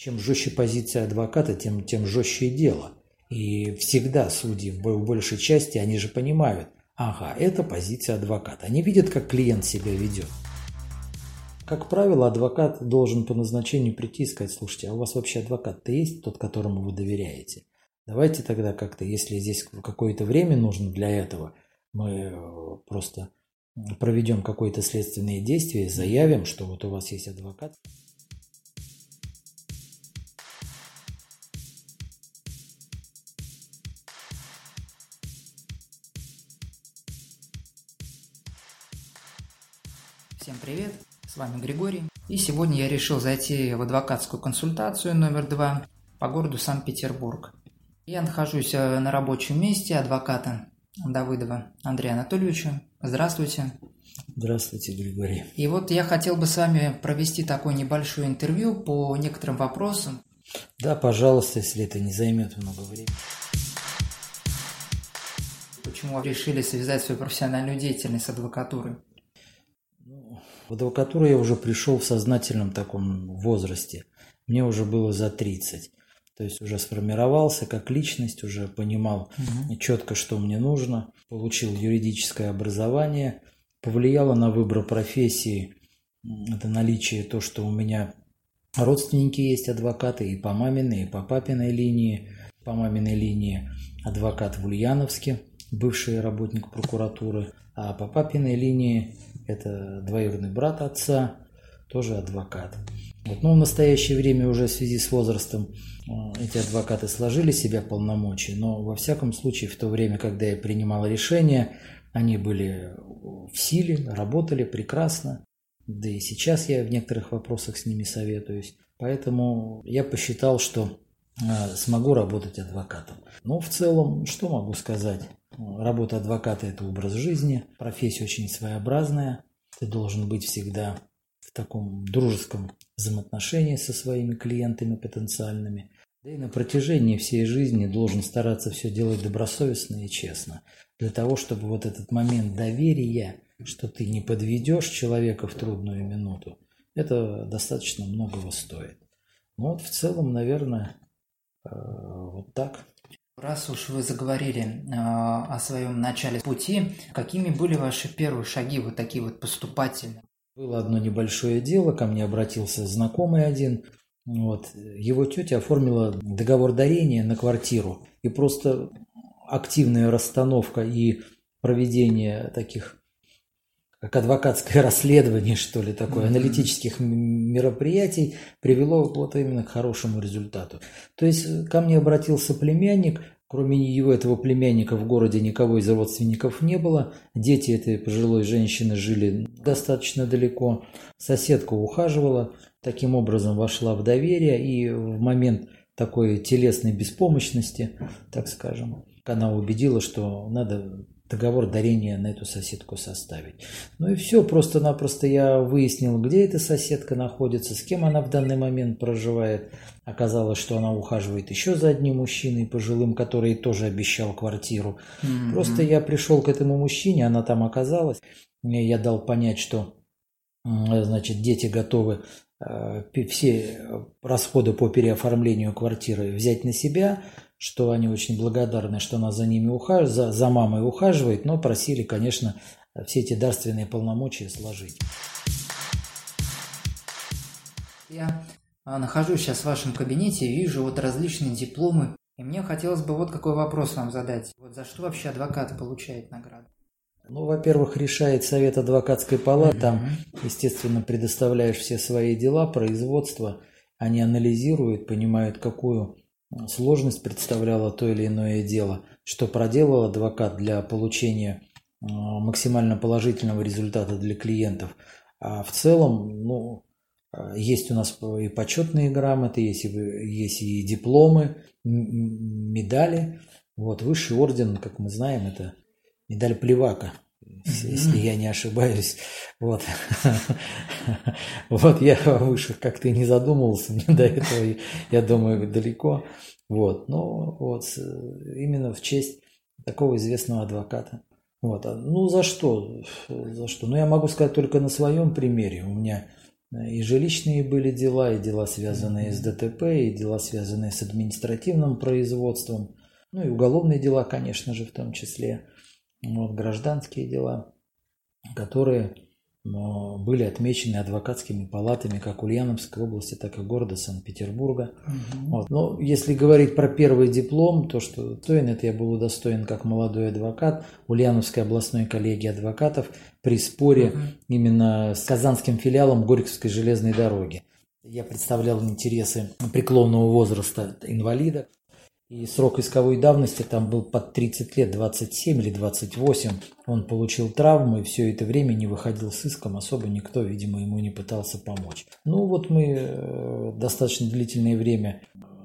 Чем жестче позиция адвоката, тем, тем жестче дело. И всегда судьи в большей части, они же понимают, ага, это позиция адвоката. Они видят, как клиент себя ведет. Как правило, адвокат должен по назначению прийти и сказать, слушайте, а у вас вообще адвокат-то есть, тот, которому вы доверяете? Давайте тогда как-то, если здесь какое-то время нужно для этого, мы э, просто проведем какое-то следственное действие, заявим, что вот у вас есть адвокат. Всем привет! С вами Григорий. И сегодня я решил зайти в адвокатскую консультацию номер два по городу Санкт-Петербург. Я нахожусь э, на рабочем месте адвоката Давыдова Андрея Анатольевича. Здравствуйте. Здравствуйте, Григорий. И вот я хотел бы с вами провести такое небольшое интервью по некоторым вопросам. Да, пожалуйста, если это не займет много времени. Почему вы решили связать свою профессиональную деятельность с адвокатурой? В адвокатуру я уже пришел в сознательном таком возрасте. Мне уже было за 30. То есть уже сформировался как личность, уже понимал угу. четко, что мне нужно. Получил юридическое образование. Повлияло на выбор профессии это наличие, то, что у меня родственники есть адвокаты и по маминой, и по папиной линии. По маминой линии адвокат в Ульяновске, бывший работник прокуратуры, а по папиной линии это двоюродный брат отца, тоже адвокат. Вот. Но в настоящее время уже в связи с возрастом э, эти адвокаты сложили себя полномочия, но во всяком случае в то время, когда я принимал решение, они были в силе, работали прекрасно. Да и сейчас я в некоторых вопросах с ними советуюсь. Поэтому я посчитал, что э, смогу работать адвокатом. Но в целом, что могу сказать? Работа адвоката – это образ жизни, профессия очень своеобразная. Ты должен быть всегда в таком дружеском взаимоотношении со своими клиентами потенциальными. Да и на протяжении всей жизни должен стараться все делать добросовестно и честно. Для того, чтобы вот этот момент доверия, что ты не подведешь человека в трудную минуту, это достаточно многого стоит. Ну вот в целом, наверное, э, вот так. Раз уж вы заговорили э, о своем начале пути, какими были ваши первые шаги, вот такие вот поступательные? Было одно небольшое дело, ко мне обратился знакомый один. Вот. Его тетя оформила договор дарения на квартиру. И просто активная расстановка и проведение таких как адвокатское расследование, что ли, такое, аналитических мероприятий привело вот именно к хорошему результату. То есть ко мне обратился племянник, кроме его этого племянника в городе никого из родственников не было, дети этой пожилой женщины жили достаточно далеко, соседка ухаживала, таким образом вошла в доверие и в момент такой телесной беспомощности, так скажем, она убедила, что надо договор дарения на эту соседку составить. Ну и все, просто-напросто я выяснил, где эта соседка находится, с кем она в данный момент проживает. Оказалось, что она ухаживает еще за одним мужчиной пожилым, который тоже обещал квартиру. Mm-hmm. Просто я пришел к этому мужчине, она там оказалась. Я дал понять, что значит, дети готовы э, все расходы по переоформлению квартиры взять на себя, что они очень благодарны, что она за ними ухаживает, за, за мамой ухаживает, но просили, конечно, все эти дарственные полномочия сложить. Я а, нахожусь сейчас в вашем кабинете, вижу вот различные дипломы, и мне хотелось бы вот какой вопрос вам задать. Вот за что вообще адвокат получает награду? Ну, во-первых, решает совет адвокатской палаты, там, естественно, предоставляешь все свои дела, производство, они анализируют, понимают, какую сложность представляло то или иное дело, что проделал адвокат для получения а, максимально положительного результата для клиентов. А в целом, ну, а, есть у нас и почетные грамоты, есть и, есть и дипломы, медали. Вот, высший орден, как мы знаем, это медаль Плевака если я не ошибаюсь. Вот. Вот я о высших как-то и не задумывался, мне до этого, я думаю, далеко. Вот. Но вот именно в честь такого известного адвоката. Вот. А, ну, за что? За что? Ну, я могу сказать только на своем примере. У меня И жилищные были дела, и дела, связанные с ДТП, и дела, связанные с административным производством, ну и уголовные дела, конечно же, в том числе, вот, гражданские дела, которые были отмечены адвокатскими палатами как Ульяновской области, так и города Санкт-Петербурга. Угу. Вот. Но если говорить про первый диплом, то, что достоин, это я был удостоен как молодой адвокат Ульяновской областной коллегии адвокатов при споре угу. именно с казанским филиалом Горьковской железной дороги. Я представлял интересы преклонного возраста инвалида. И срок исковой давности там был под 30 лет, 27 или 28. Он получил травму и все это время не выходил с иском, особо никто, видимо, ему не пытался помочь. Ну вот мы э, достаточно длительное время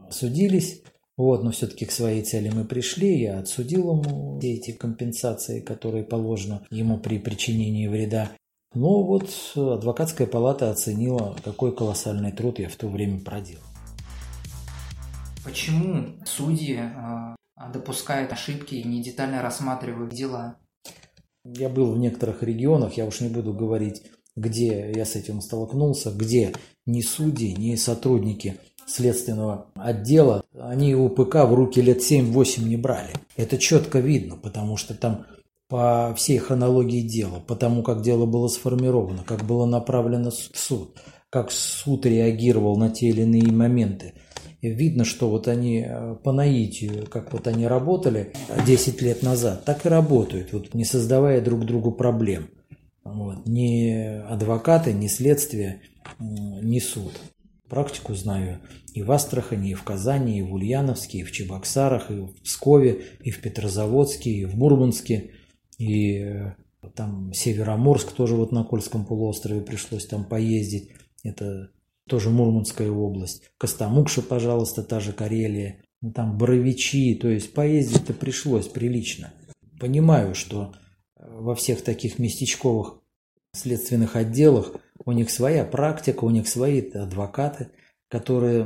судились, вот, но все-таки к своей цели мы пришли, я отсудил ему все эти компенсации, которые положено ему при причинении вреда. Но вот адвокатская палата оценила, какой колоссальный труд я в то время проделал. Почему судьи э, допускают ошибки и не детально рассматривают дела? Я был в некоторых регионах, я уж не буду говорить, где я с этим столкнулся, где ни судьи, ни сотрудники следственного отдела, они УПК в руки лет 7-8 не брали. Это четко видно, потому что там по всей хронологии дела, по тому, как дело было сформировано, как было направлено в суд, как суд реагировал на те или иные моменты – видно, что вот они э, по наитию, как вот они работали 10 лет назад, так и работают, вот не создавая друг другу проблем. Вот. Ни адвокаты, ни следствие, ни суд. Практику знаю и в Астрахани, и в Казани, и в Ульяновске, и в Чебоксарах, и в Пскове, и в Петрозаводске, и в Мурманске, и э, там Североморск тоже вот на Кольском полуострове пришлось там поездить. Это тоже Мурманская область, Костомукша, пожалуйста, та же Карелия, ну, там Боровичи, то есть поездить-то пришлось прилично. Понимаю, что э, во всех таких местечковых следственных отделах у них своя практика, у них свои адвокаты, которые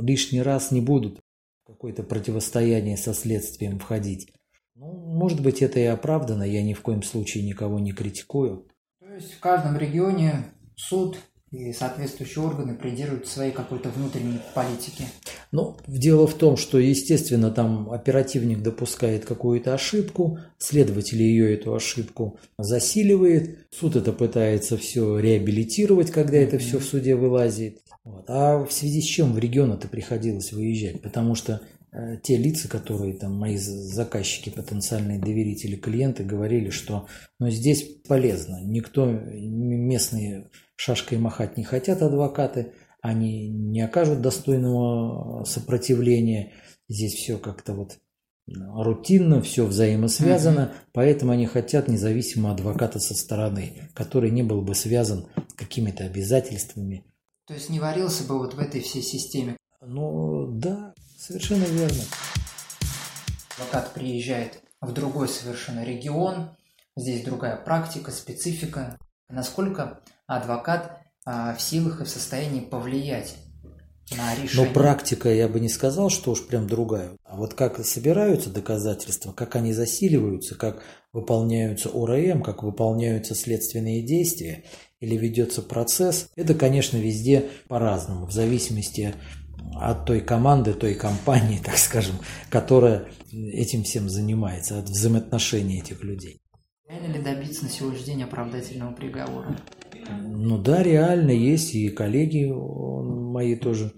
лишний раз не будут в какое-то противостояние со следствием входить. Ну, может быть, это и оправдано, я ни в коем случае никого не критикую. То есть в каждом регионе суд и соответствующие органы придерживаются своей какой-то внутренней политики. Ну, дело в том, что, естественно, там оперативник допускает какую-то ошибку, следователь ее эту ошибку засиливает, суд это пытается все реабилитировать, когда это все в суде вылазит. Вот. А в связи с чем в регион это приходилось выезжать? Потому что э, те лица, которые там мои заказчики, потенциальные доверители, клиенты говорили, что ну, здесь полезно, никто местные шашкой махать не хотят адвокаты, они не окажут достойного сопротивления. Здесь все как-то вот рутинно, все взаимосвязано, mm-hmm. поэтому они хотят независимого адвоката со стороны, который не был бы связан какими-то обязательствами. То есть не варился бы вот в этой всей системе? Ну да, совершенно верно. Адвокат приезжает в другой совершенно регион, здесь другая практика, специфика. Насколько адвокат а, в силах и в состоянии повлиять на решение? Но практика, я бы не сказал, что уж прям другая. А вот как собираются доказательства, как они засиливаются, как выполняются ОРМ, как выполняются следственные действия или ведется процесс, это, конечно, везде по-разному, в зависимости от той команды, той компании, так скажем, которая этим всем занимается, от взаимоотношений этих людей. Реально ли добиться на сегодняшний день оправдательного приговора? Ну да, реально есть, и коллеги мои тоже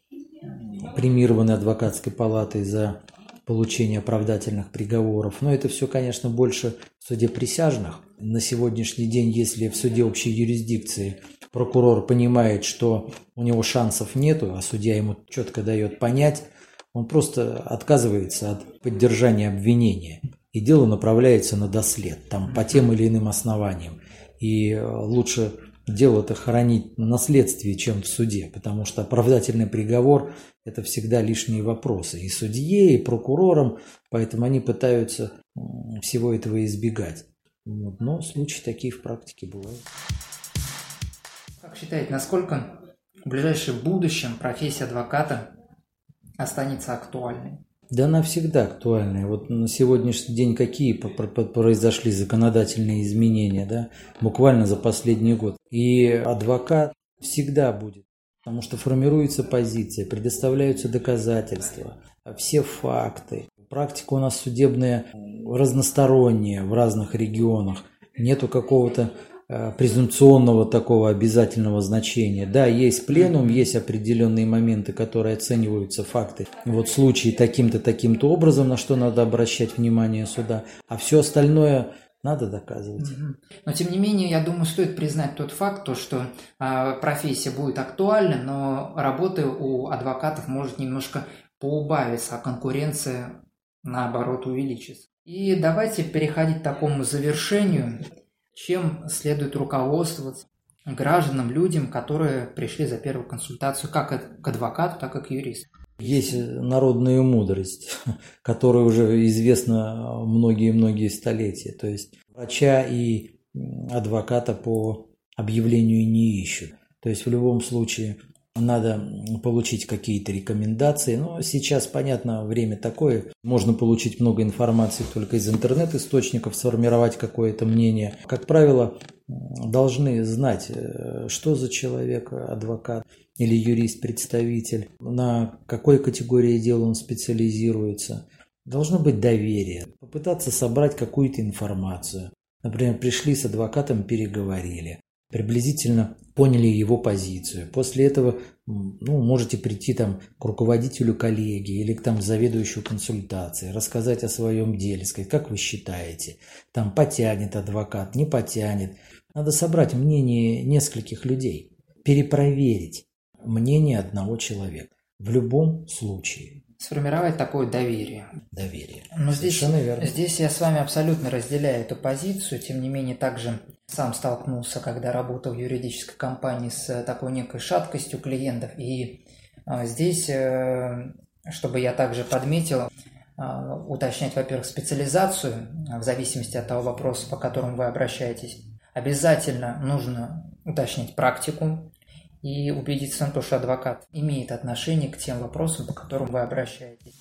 премированы адвокатской палатой за получение оправдательных приговоров. Но это все, конечно, больше в суде присяжных. На сегодняшний день, если в суде общей юрисдикции прокурор понимает, что у него шансов нету, а судья ему четко дает понять, он просто отказывается от поддержания обвинения и дело направляется на дослед, там по тем или иным основаниям. И э, лучше дело-то хоронить на наследствии, чем в суде, потому что оправдательный приговор – это всегда лишние вопросы и судье, и прокурорам, поэтому они пытаются всего этого избегать. Но случаи такие в практике бывают. Как считаете, насколько в ближайшем будущем профессия адвоката останется актуальной? Да она всегда актуальная. Вот на сегодняшний день какие произошли законодательные изменения, да, буквально за последний год. И адвокат Всегда будет. Потому что формируется позиция, предоставляются доказательства, все факты. Практика у нас судебная разносторонняя в разных регионах. Нету какого-то презумпционного такого обязательного значения. Да, есть пленум, есть определенные моменты, которые оцениваются, факты. Вот случаи таким-то, таким-то образом, на что надо обращать внимание суда, а все остальное надо доказывать. Но тем не менее, я думаю, стоит признать тот факт, то, что э, профессия будет актуальна, но работы у адвокатов может немножко поубавиться, а конкуренция наоборот увеличится. И давайте переходить к такому завершению чем следует руководствоваться гражданам, людям, которые пришли за первую консультацию как к адвокату, так и к юристу. Есть народная мудрость, которая уже известна многие-многие столетия. То есть врача и адвоката по объявлению не ищут. То есть в любом случае надо получить какие-то рекомендации. Но сейчас, понятно, время такое. Можно получить много информации только из интернет-источников, сформировать какое-то мнение. Как правило, должны знать, э, что за человек, адвокат или юрист-представитель, на какой категории дела он специализируется. Должно быть доверие, попытаться собрать какую-то информацию. Например, пришли с адвокатом, переговорили приблизительно поняли его позицию. После этого ну, можете прийти там к руководителю коллеги или к там заведующему консультации, рассказать о своем деле, сказать, как вы считаете, там потянет адвокат, не потянет. Надо собрать мнение нескольких людей, перепроверить мнение одного человека в любом случае сформировать такое доверие. Доверие. Но здесь, верно. здесь я с вами абсолютно разделяю эту позицию. Тем не менее, также сам столкнулся, когда работал в юридической компании с такой некой шаткостью клиентов. И а, здесь, э, чтобы я также подметил, уточнять, во-первых, специализацию в зависимости от того вопроса, по которому вы обращаетесь. Обязательно нужно уточнить практику, и убедиться в том, что адвокат имеет отношение к тем вопросам, по которым вы обращаетесь.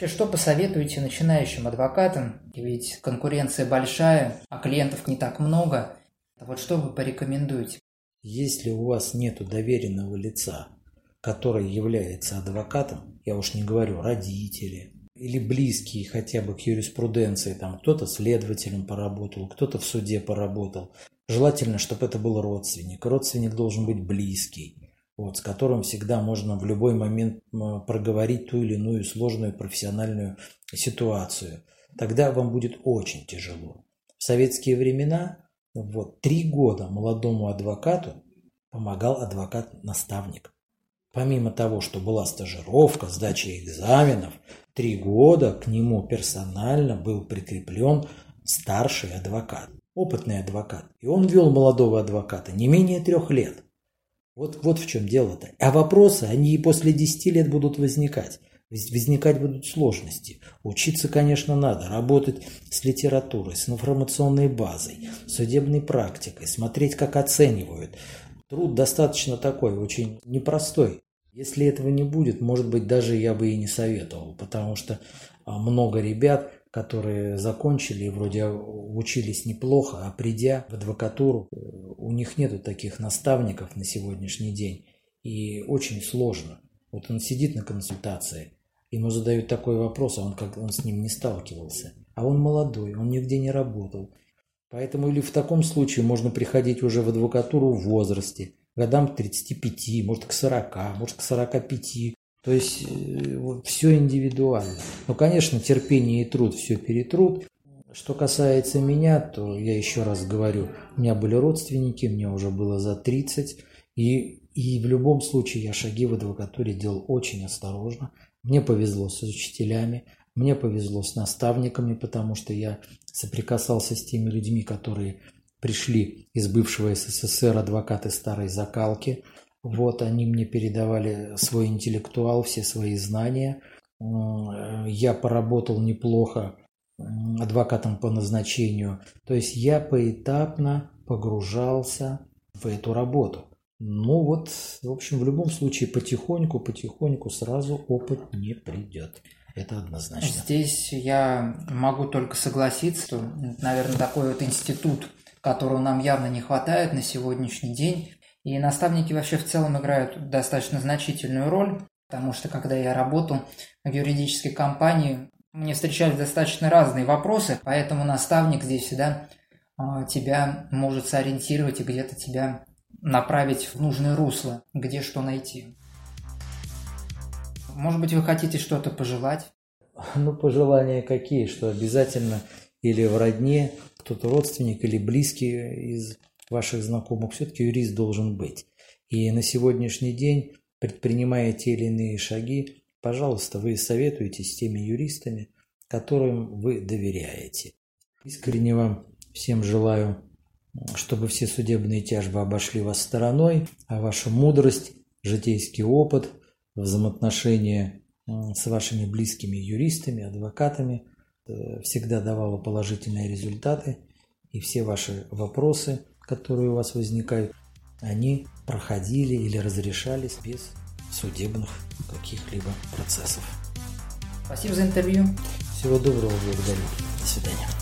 Вообще, что посоветуете начинающим адвокатам? Ведь конкуренция большая, а клиентов не так много. Вот что вы порекомендуете? Если у вас нет доверенного лица, который является адвокатом, я уж не говорю родители, или близкие хотя бы к юриспруденции, там кто-то следователем поработал, кто-то в суде поработал, Желательно, чтобы это был родственник. Родственник должен быть близкий, вот, с которым всегда можно в любой момент проговорить ту или иную сложную профессиональную ситуацию. Тогда вам будет очень тяжело. В советские времена вот, три года молодому адвокату помогал адвокат-наставник. Помимо того, что была стажировка, сдача экзаменов, три года к нему персонально был прикреплен старший адвокат опытный адвокат. И он вел молодого адвоката не менее трех лет. Вот, вот в чем дело-то. А вопросы, они и после 10 лет будут возникать. Возникать будут сложности. Учиться, конечно, надо. Работать с литературой, с информационной базой, судебной практикой, смотреть, как оценивают. Труд достаточно такой, очень непростой. Если этого не будет, может быть, даже я бы и не советовал, потому что а, много ребят которые закончили и вроде учились неплохо, а придя в адвокатуру, э, у них нету таких наставников на сегодняшний день. И очень сложно. Вот он сидит на консультации, ему задают такой вопрос, а он как он с ним не сталкивался. А он молодой, он нигде не работал. Поэтому или в таком случае можно приходить уже в адвокатуру в возрасте, годам к 35, может к 40, может к 45, то есть э, все индивидуально. Но, конечно, терпение и труд все перетрут. Что касается меня, то я еще раз говорю, у меня были родственники, мне уже было за 30, и, и в любом случае я шаги в адвокатуре делал очень осторожно. Мне повезло с учителями, мне повезло с наставниками, потому что я соприкасался с теми людьми, которые пришли из бывшего СССР, адвокаты старой закалки – вот они мне передавали свой интеллектуал, все свои знания. Я поработал неплохо адвокатом по назначению. То есть я поэтапно погружался в эту работу. Ну вот, в общем, в любом случае потихоньку, потихоньку сразу опыт не придет. Это однозначно. Здесь я могу только согласиться, что, наверное, такой вот институт которого нам явно не хватает на сегодняшний день. И наставники вообще в целом играют достаточно значительную роль, потому что когда я работал в юридической компании, мне встречались достаточно разные вопросы, поэтому наставник здесь всегда а, тебя может сориентировать и где-то тебя направить в нужное русло, где что найти. Может быть, вы хотите что-то пожелать? Ну, пожелания какие, что обязательно или в родне, кто-то родственник или близкий из ваших знакомых, все-таки юрист должен быть. И на сегодняшний день, предпринимая те или иные шаги, пожалуйста, вы советуетесь с теми юристами, которым вы доверяете. Искренне вам всем желаю, чтобы все судебные тяжбы обошли вас стороной, а ваша мудрость, житейский опыт, взаимоотношения с вашими близкими юристами, адвокатами э, всегда давало положительные результаты, и все ваши вопросы, которые у вас возникают, они проходили или разрешались без судебных каких-либо процессов. Спасибо за интервью. Всего доброго, благодарю. До свидания.